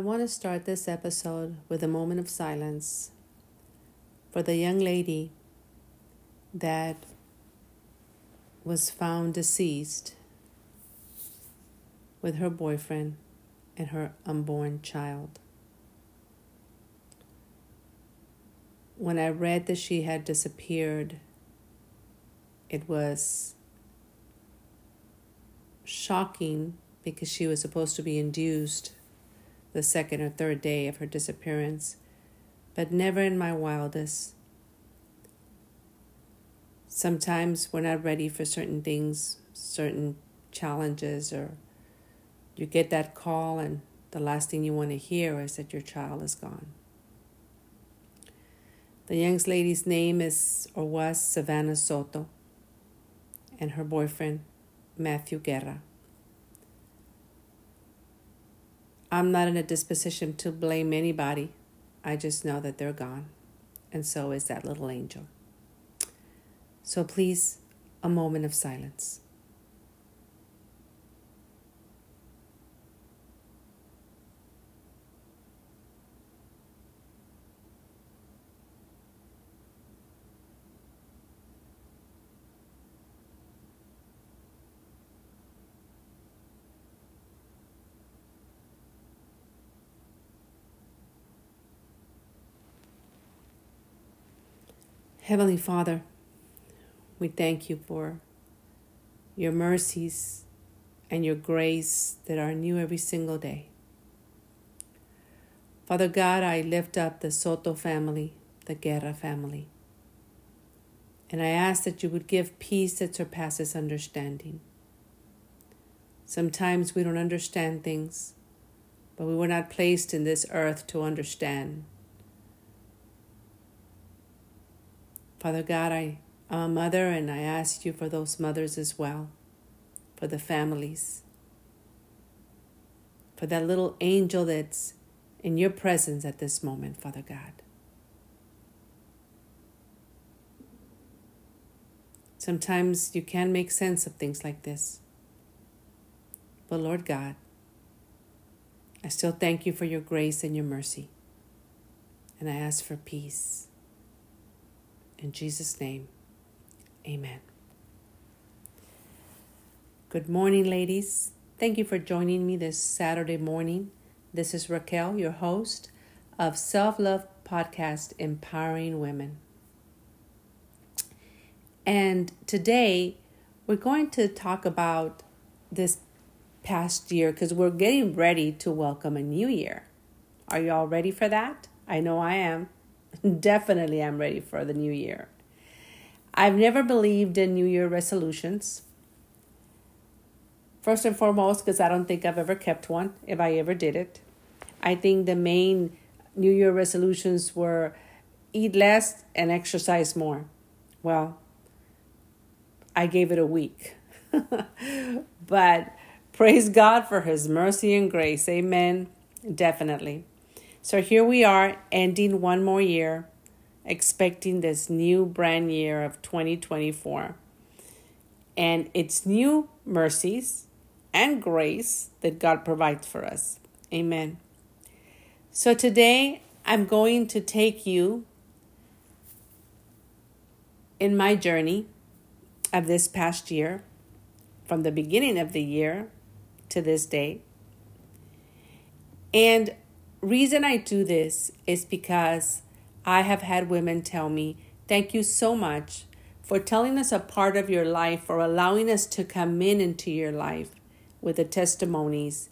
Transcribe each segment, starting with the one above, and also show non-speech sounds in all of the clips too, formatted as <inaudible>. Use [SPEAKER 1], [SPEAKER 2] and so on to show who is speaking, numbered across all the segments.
[SPEAKER 1] want to start this episode with a moment of silence for the young lady that was found deceased with her boyfriend and her unborn child. When I read that she had disappeared, it was shocking because she was supposed to be induced the second or third day of her disappearance, but never in my wildest. Sometimes we're not ready for certain things, certain challenges, or you get that call, and the last thing you want to hear is that your child is gone. The young lady's name is or was Savannah Soto, and her boyfriend, Matthew Guerra. I'm not in a disposition to blame anybody. I just know that they're gone. And so is that little angel. So please, a moment of silence. Heavenly Father, we thank you for your mercies and your grace that are new every single day. Father God, I lift up the Soto family, the Guerra family, and I ask that you would give peace that surpasses understanding. Sometimes we don't understand things, but we were not placed in this earth to understand. Father God, I am a mother and I ask you for those mothers as well, for the families, for that little angel that's in your presence at this moment, Father God. Sometimes you can make sense of things like this. But Lord God, I still thank you for your grace and your mercy. And I ask for peace. In Jesus' name, amen. Good morning, ladies. Thank you for joining me this Saturday morning. This is Raquel, your host of Self Love Podcast Empowering Women. And today we're going to talk about this past year because we're getting ready to welcome a new year. Are you all ready for that? I know I am. Definitely, I'm ready for the new year. I've never believed in New Year resolutions. First and foremost, because I don't think I've ever kept one, if I ever did it. I think the main New Year resolutions were eat less and exercise more. Well, I gave it a week. <laughs> but praise God for His mercy and grace. Amen. Definitely. So here we are, ending one more year, expecting this new brand year of 2024. And it's new mercies and grace that God provides for us. Amen. So today I'm going to take you in my journey of this past year, from the beginning of the year to this day. And reason I do this is because I have had women tell me, Thank you so much for telling us a part of your life, for allowing us to come in into your life with the testimonies,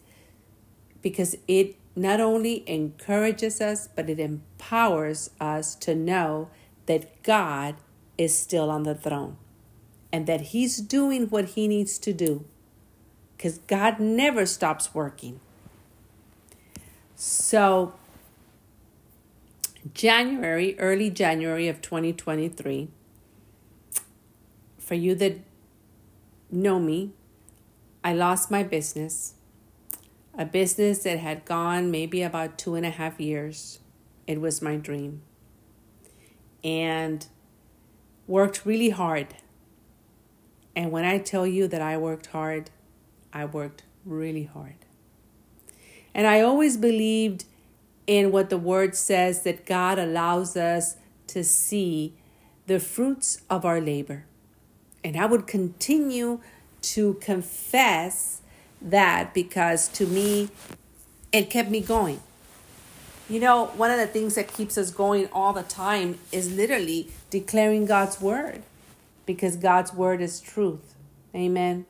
[SPEAKER 1] because it not only encourages us, but it empowers us to know that God is still on the throne and that He's doing what He needs to do because God never stops working. So, January, early January of 2023, for you that know me, I lost my business. A business that had gone maybe about two and a half years. It was my dream. And worked really hard. And when I tell you that I worked hard, I worked really hard. And I always believed in what the word says that God allows us to see the fruits of our labor. And I would continue to confess that because to me, it kept me going. You know, one of the things that keeps us going all the time is literally declaring God's word because God's word is truth. Amen.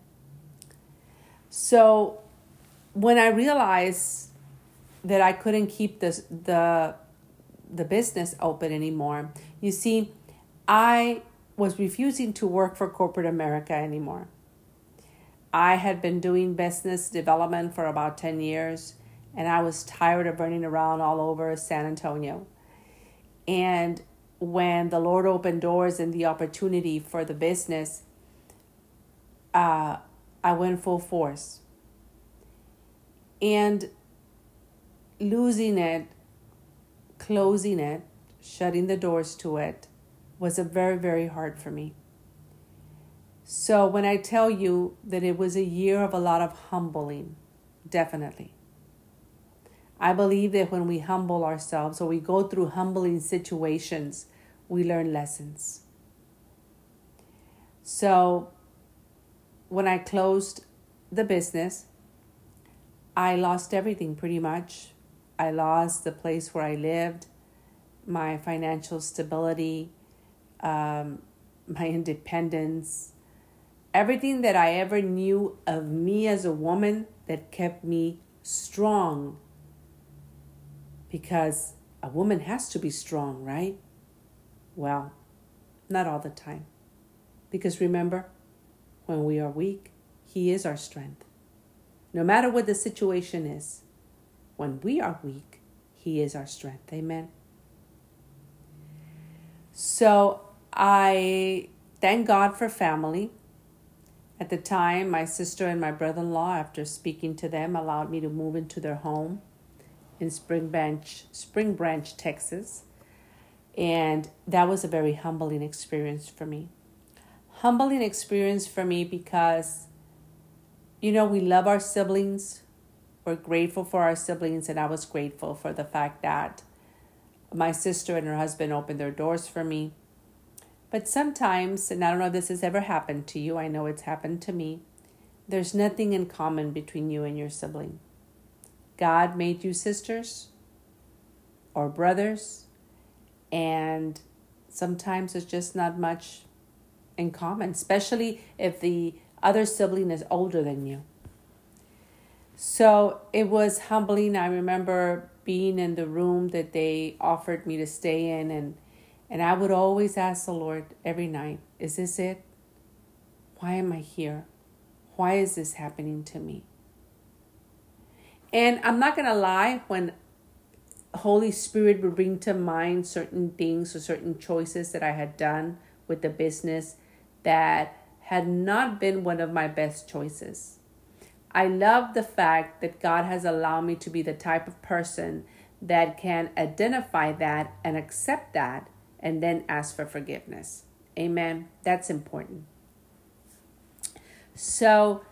[SPEAKER 1] So when I realized that I couldn't keep this the the business open anymore, you see, I was refusing to work for corporate America anymore. I had been doing business development for about 10 years and I was tired of running around all over San Antonio. And when the Lord opened doors and the opportunity for the business, uh, I went full force. And losing it, closing it, shutting the doors to it was a very, very hard for me. So when I tell you that it was a year of a lot of humbling, definitely. I believe that when we humble ourselves or we go through humbling situations, we learn lessons. So when I closed the business, I lost everything pretty much. I lost the place where I lived, my financial stability, um, <laughs> my independence, everything that I ever knew of me as a woman that kept me strong. Because a woman has to be strong, right? Well, not all the time. Because remember, when we are weak, He is our strength. No matter what the situation is, when we are weak, He is our strength. Amen. So I thank God for family. At the time, my sister and my brother in law, after speaking to them, allowed me to move into their home in Spring Branch, Spring Branch, Texas. And that was a very humbling experience for me humbling experience for me because, you know, we love our siblings. We're grateful for our siblings, and I was grateful for the fact that my sister and her husband opened their doors for me. But sometimes, and I don't know if this has ever happened to you, I know it's happened to me, there's nothing in common between you and your sibling. God made you sisters or brothers, and sometimes there's just not much in common, especially if the other sibling is older than you. So it was humbling. I remember being in the room that they offered me to stay in and and I would always ask the Lord every night, is this it? Why am I here? Why is this happening to me? And I'm not going to lie when Holy Spirit would bring to mind certain things or certain choices that I had done with the business that had not been one of my best choices. I love the fact that God has allowed me to be the type of person that can identify that and accept that and then ask for forgiveness. Amen. That's important. So,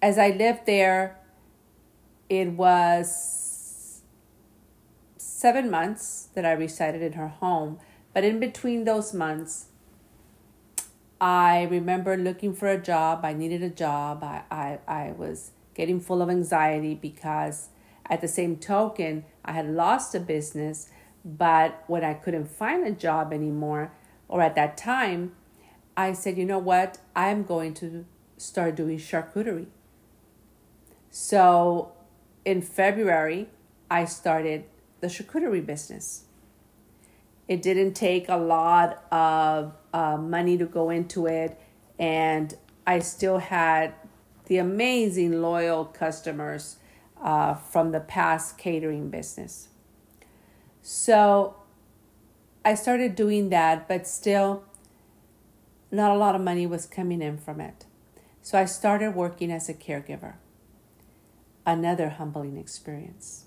[SPEAKER 1] as I lived there, it was seven months that I resided in her home. But in between those months, I remember looking for a job. I needed a job. I, I, I was getting full of anxiety because, at the same token, I had lost a business. But when I couldn't find a job anymore, or at that time, I said, you know what? I'm going to start doing charcuterie. So in February, I started the charcuterie business. It didn't take a lot of uh, money to go into it, and I still had the amazing loyal customers uh, from the past catering business. So I started doing that, but still, not a lot of money was coming in from it. So I started working as a caregiver. Another humbling experience.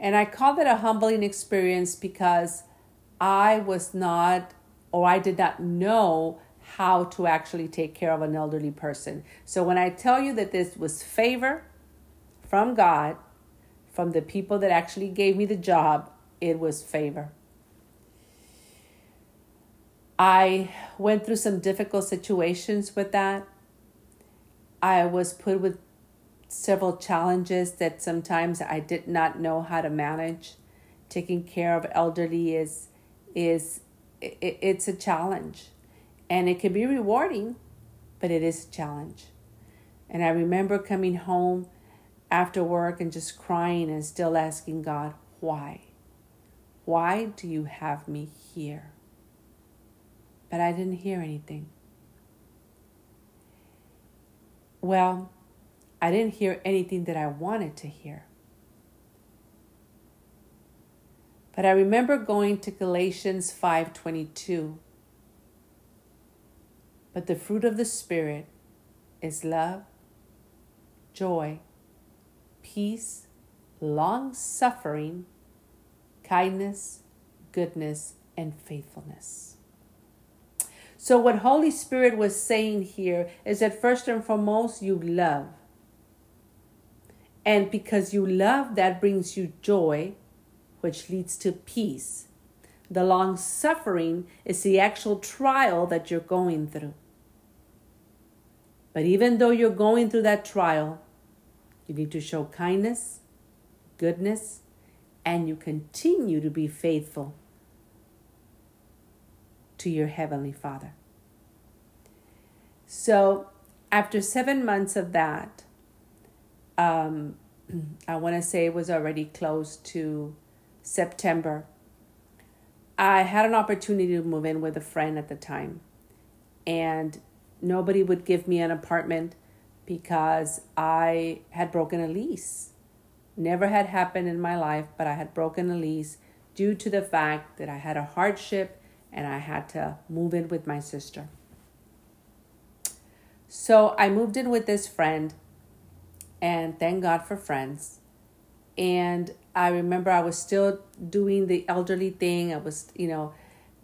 [SPEAKER 1] And I call it a humbling experience because I was not, or I did not know how to actually take care of an elderly person. So when I tell you that this was favor from God, from the people that actually gave me the job, it was favor. I went through some difficult situations with that. I was put with several challenges that sometimes I did not know how to manage. Taking care of elderly is is it, it's a challenge and it can be rewarding, but it is a challenge. And I remember coming home after work and just crying and still asking God, why? Why do you have me here? But I didn't hear anything. Well, I didn't hear anything that I wanted to hear. But I remember going to Galatians 5:22. But the fruit of the spirit is love, joy, peace, long-suffering, kindness, goodness, and faithfulness. So, what Holy Spirit was saying here is that first and foremost, you love. And because you love, that brings you joy, which leads to peace. The long suffering is the actual trial that you're going through. But even though you're going through that trial, you need to show kindness, goodness, and you continue to be faithful to your Heavenly Father. So, after seven months of that, um, <clears throat> I want to say it was already close to September. I had an opportunity to move in with a friend at the time, and nobody would give me an apartment because I had broken a lease. Never had happened in my life, but I had broken a lease due to the fact that I had a hardship and I had to move in with my sister. So I moved in with this friend, and thank God for friends. And I remember I was still doing the elderly thing. I was, you know,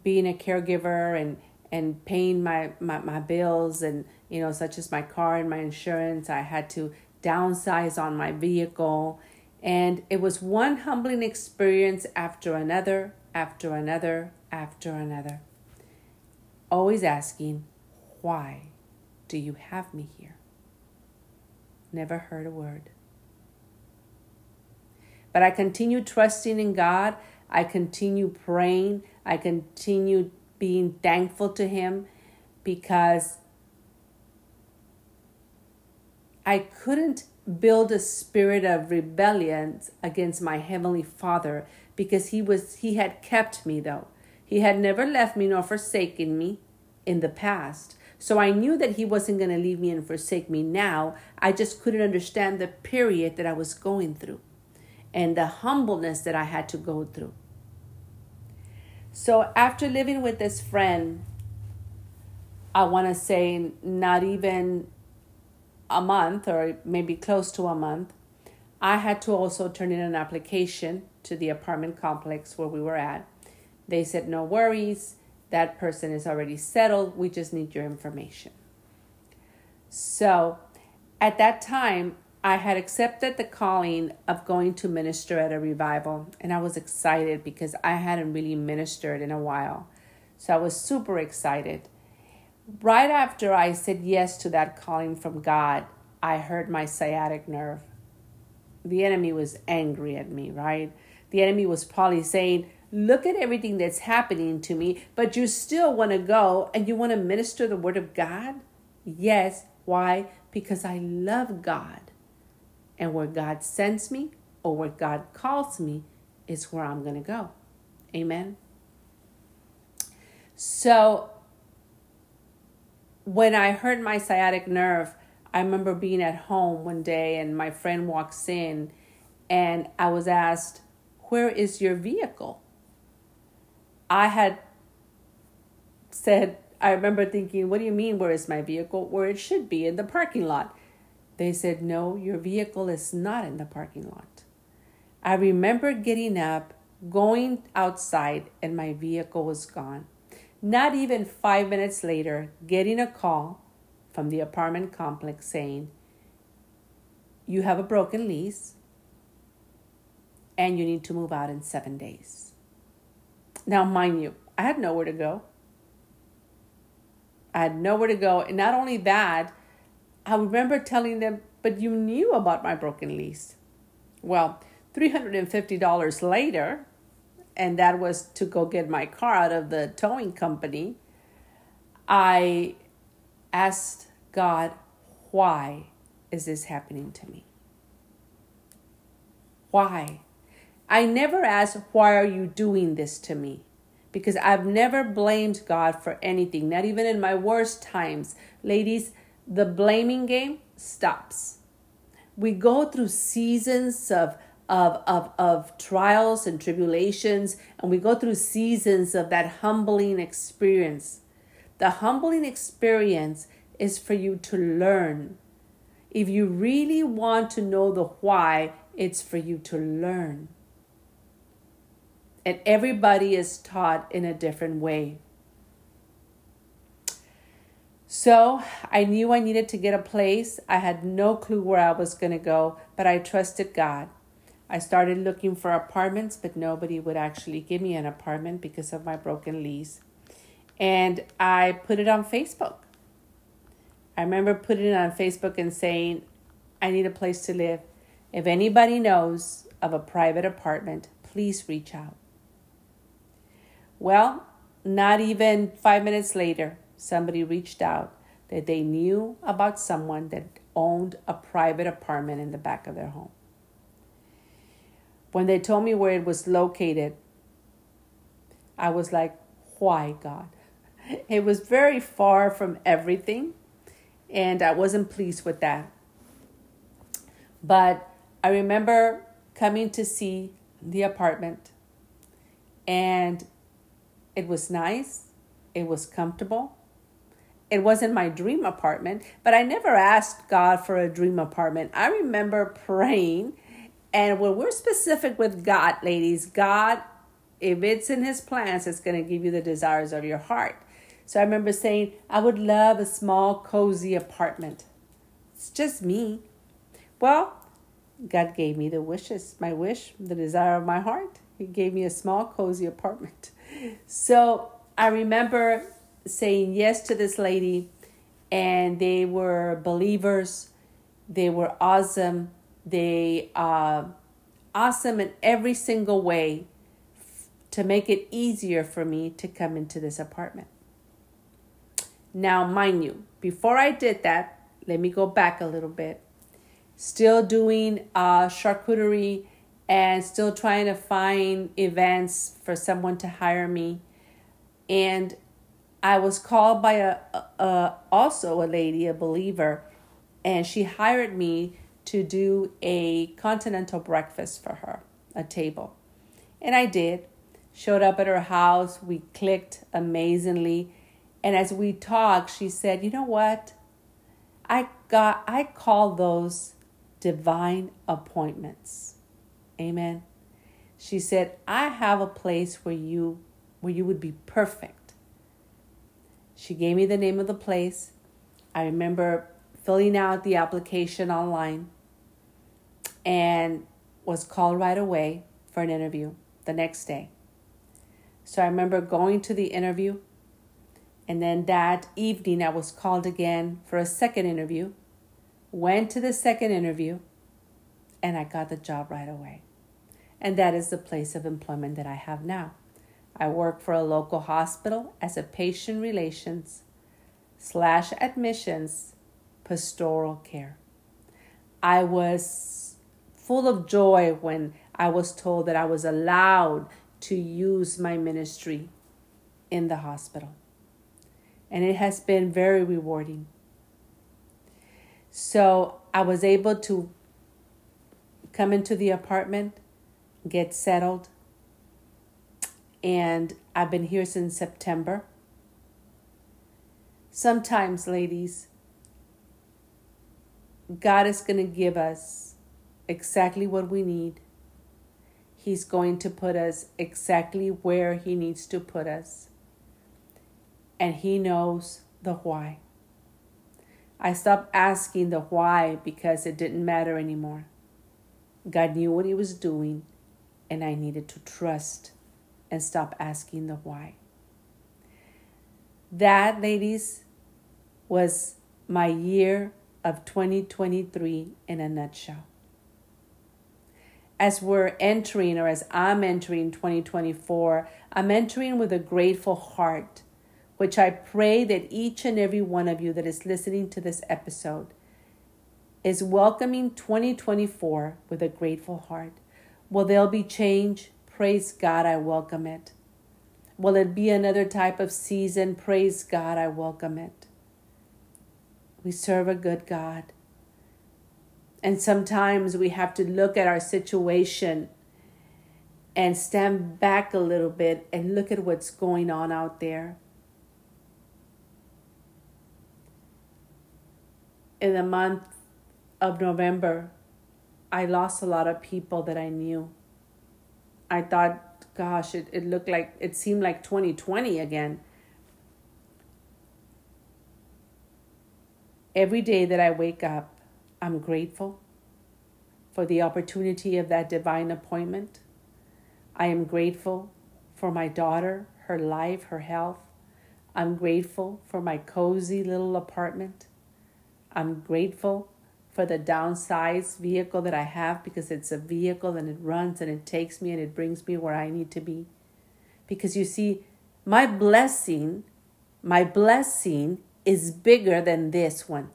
[SPEAKER 1] being a caregiver and and paying my, my, my bills and you know such as my car and my insurance. I had to downsize on my vehicle. And it was one humbling experience after another after another after another. Always asking why do you have me here? Never heard a word but i continue trusting in god i continue praying i continue being thankful to Him because I couldn't build a spirit of rebellion against my heavenly Father because he was he had kept me though. He had never left me nor forsaken me in the past. So I knew that he wasn't going to leave me and forsake me now. I just couldn't understand the period that I was going through and the humbleness that I had to go through. So after living with this friend, I want to say not even a month or maybe close to a month, I had to also turn in an application to the apartment complex where we were at. They said, No worries, that person is already settled. We just need your information. So at that time, I had accepted the calling of going to minister at a revival, and I was excited because I hadn't really ministered in a while. So I was super excited. Right after I said yes to that calling from God, I heard my sciatic nerve. The enemy was angry at me, right? The enemy was probably saying, Look at everything that's happening to me, but you still want to go and you want to minister the word of God? Yes. Why? Because I love God. And where God sends me or where God calls me is where I'm going to go. Amen. So when I hurt my sciatic nerve, I remember being at home one day and my friend walks in and I was asked, Where is your vehicle? I had said, I remember thinking, What do you mean, where is my vehicle? Where it should be in the parking lot. They said, No, your vehicle is not in the parking lot. I remember getting up, going outside, and my vehicle was gone. Not even five minutes later, getting a call from the apartment complex saying, You have a broken lease. and you need to move out in seven days. Now, mind you, I had nowhere to go. I had nowhere to go. And not only that, I remember telling them, but you knew about my broken lease. Well, $350 later, and that was to go get my car out of the towing company, I asked God, why is this happening to me? Why? I never asked, why are you doing this to me? Because I've never blamed God for anything, not even in my worst times. Ladies, the blaming game stops. We go through seasons of of, of, of trials and tribulations, and we go through seasons of that humbling experience. The humbling experience is for you to learn. If you really want to know the why, it's for you to learn. And everybody is taught in a different way. So I knew I needed to get a place. I had no clue where I was going to go, but I trusted God. I started looking for apartments, but nobody would actually give me an apartment because of my broken lease. And I put it on Facebook. I remember putting it on Facebook and saying, I need a place to live. If anybody knows of a private apartment, please reach out. Well, not even five minutes later, somebody reached out that they knew about someone that owned a private apartment in the back of their home. When they told me where it was located, I was like, why, God? It was very far from everything, and I wasn't pleased with that. But I remember coming to see the apartment, and it was nice, it was comfortable, it wasn't my dream apartment, but I never asked God for a dream apartment. I remember praying, and when we're specific with God, ladies, God, if it's in His plans, it's going to give you the desires of your heart. So I remember saying, I would love a small, cozy apartment. It's just me. Well, God gave me the wishes, my wish, the desire of my heart. He gave me a small, cozy apartment. So I remember saying yes to this lady, and they were believers. They were awesome. They uh, awesome in every single way to make it easier for me to come into this apartment. Now, mind you, before I did that, let me go back a little bit. Still doing uh, charcuterie and still trying to find events for someone to hire me. And I was called by a, a also a lady, a believer, and she hired me to do a continental breakfast for her, a table. And I did. Showed up at her house, we clicked amazingly. And as we talked, she said, "You know what? I got I call those divine appointments." Amen. She said, "I have a place where you where you would be perfect." She gave me the name of the place. I remember filling out the application online and was called right away for an interview the next day. So I remember going to the interview, and then that evening I was called again for a second interview. Went to the second interview, and I got the job right away. And that is the place of employment that I have now. I work for a local hospital as a patient relations slash admissions pastoral care. I was full of joy when I was told that I was allowed to use my ministry in the hospital. And it has been very rewarding. So I was able to come into the apartment, get settled, and I've been here since September. Sometimes, ladies, God is going to give us exactly what we need. He's going to put us exactly where He needs to put us. And He knows the why. I stopped asking the why because it didn't matter anymore. God knew what He was doing, and I needed to trust and stop asking the why. That, ladies, was my year of 2023 in a nutshell. As we're entering, or as I'm entering 2024, I'm entering with a grateful heart, which I pray that each and every one of you that is listening to this episode is welcoming 2024 with a grateful heart. Will there be change? Praise God, I welcome it. Will it be another type of season? Praise God, I welcome it. We serve a good God. And sometimes we have to look at our situation and stand back a little bit and look at what's going on out there. In the month of November, I lost a lot of people that I knew. I thought, gosh, it, it looked like, it seemed like 2020 again. Every day that I wake up, I'm grateful for the opportunity of that divine appointment. I am grateful for my daughter, her life, her health. I'm grateful for my cozy little apartment. I'm grateful for the downsized vehicle that I have because it's a vehicle and it runs and it takes me and it brings me where I need to be. Because you see, my blessing, my blessing is bigger than this one.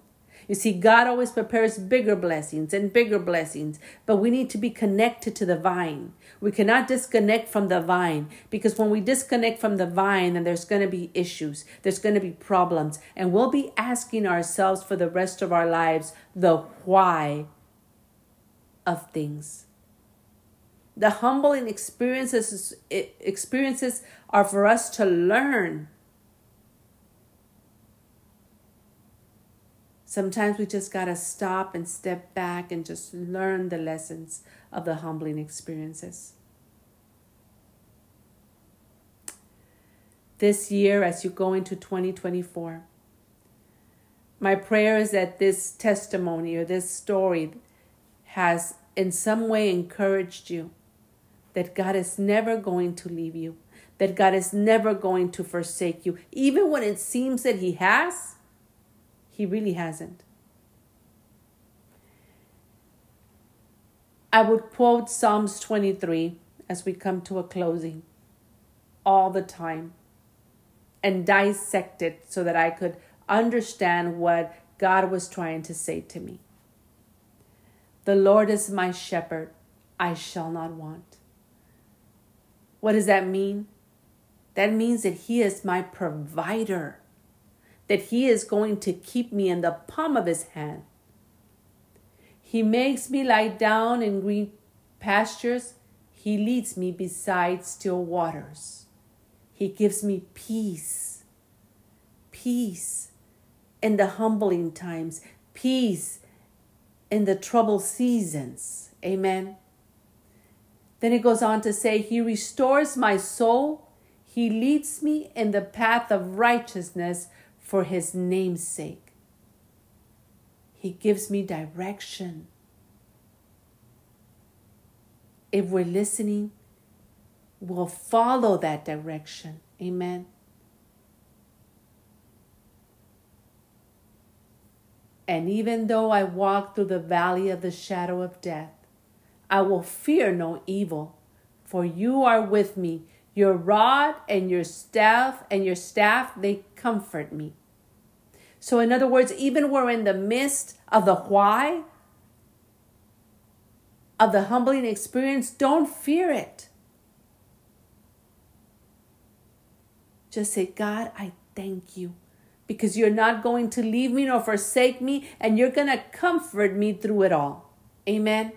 [SPEAKER 1] You see, God always prepares bigger blessings and bigger blessings, but we need to be connected to the vine. We cannot disconnect from the vine because when we disconnect from the vine, then there's going to be issues, there's going to be problems, and we'll be asking ourselves for the rest of our lives the why of things. The humbling experiences experiences are for us to learn Sometimes we just got to stop and step back and just learn the lessons of the humbling experiences. This year, as you go into 2024, my prayer is that this testimony or this story has in some way encouraged you that God is never going to leave you, that God is never going to forsake you, even when it seems that He has he really hasn't. I would quote Psalms 23 as we come to a closing all the time and dissect it so that I could understand what God was trying to say to me. The Lord is my shepherd, I shall not want. What does that mean? That means that He is my provider that He is going to keep me in the palm of His hand. He makes me lie down in green pastures. He leads me beside still waters. He gives me peace. Peace in the humbling times. Peace in the troubled seasons. Amen. Then it goes on to say, He restores my soul. He leads me in the path of righteousness for his name's sake. He gives me direction. If we're listening, we'll follow that direction. Amen. And even though I walk through the valley of the shadow of death, I will fear no evil, for you are with me. Your rod and your staff and your staff they comfort me. So, in other words, even we're in the midst of the why, of the humbling experience, don't fear it. Just say, God, I thank you because you're not going to leave me nor forsake me, and you're going to comfort me through it all. Amen.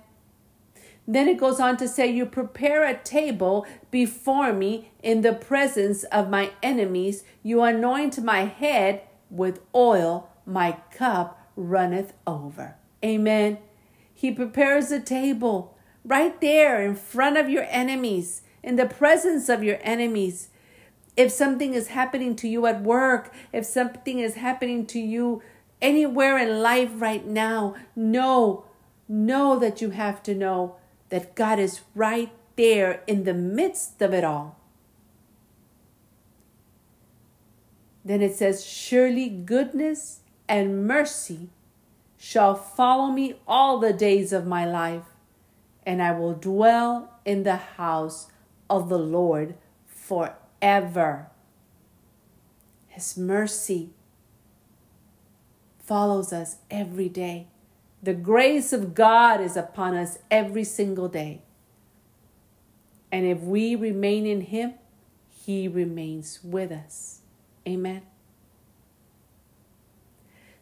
[SPEAKER 1] Then it goes on to say, You prepare a table before me in the presence of my enemies. You anoint my head with oil, my cup runneth over. Amen. He prepares a table right there in front of your enemies, in the presence of your enemies. If something is happening to you at work, if something is happening to you anywhere in life right now, know, know that you have to know that God is right there in the midst of it all. Then it says, Surely goodness and mercy shall follow me all the days of my life, and I will dwell in the house of the Lord forever. His mercy follows us every day. The grace of God is upon us every single day. And if we remain in Him, He remains with us. Amen.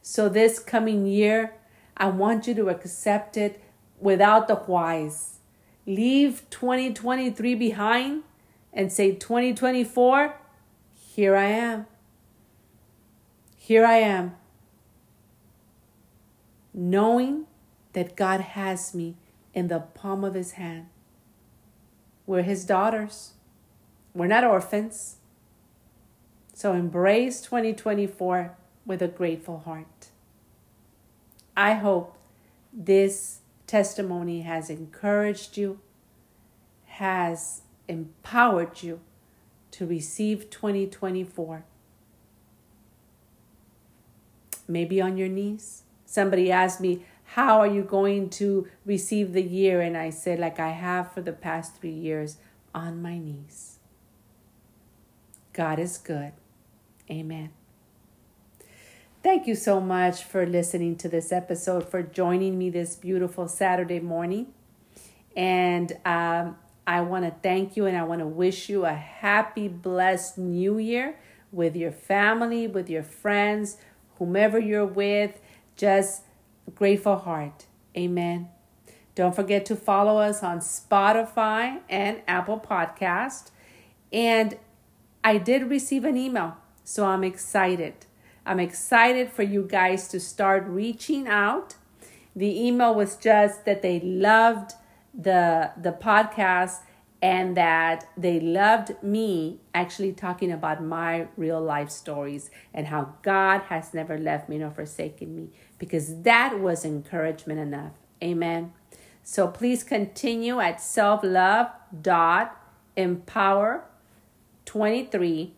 [SPEAKER 1] So, this coming year, I want you to accept it without the whys. Leave 2023 behind and say, 2024, here I am. Here I am. Knowing that God has me in the palm of his hand. We're his daughters. We're not orphans. So embrace 2024 with a grateful heart. I hope this testimony has encouraged you, has empowered you to receive 2024. Maybe on your knees. Somebody asked me, How are you going to receive the year? And I said, Like I have for the past three years, on my knees. God is good. Amen. Thank you so much for listening to this episode, for joining me this beautiful Saturday morning. And um, I want to thank you and I want to wish you a happy, blessed new year with your family, with your friends, whomever you're with. Just grateful heart. Amen. Don't forget to follow us on Spotify and Apple Podcast. And I did receive an email, so I'm excited. I'm excited for you guys to start reaching out. The email was just that they loved the the podcast and that they loved me actually talking about my real life stories and how God has never left me nor forsaken me because that was encouragement enough. Amen. So please continue at selflove.empower23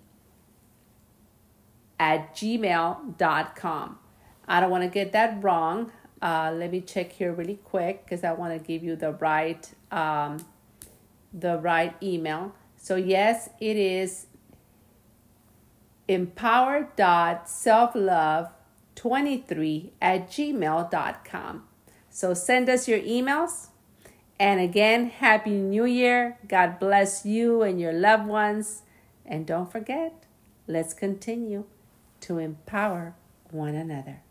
[SPEAKER 1] at gmail.com. I don't want to get that wrong. Uh, let me check here really quick because I want to give you the right um, the right email. So yes, it is empower.selflove23 at gmail.com. So send us your emails. And again, Happy New Year. God bless you and your loved ones. And don't forget, let's continue to empower one another.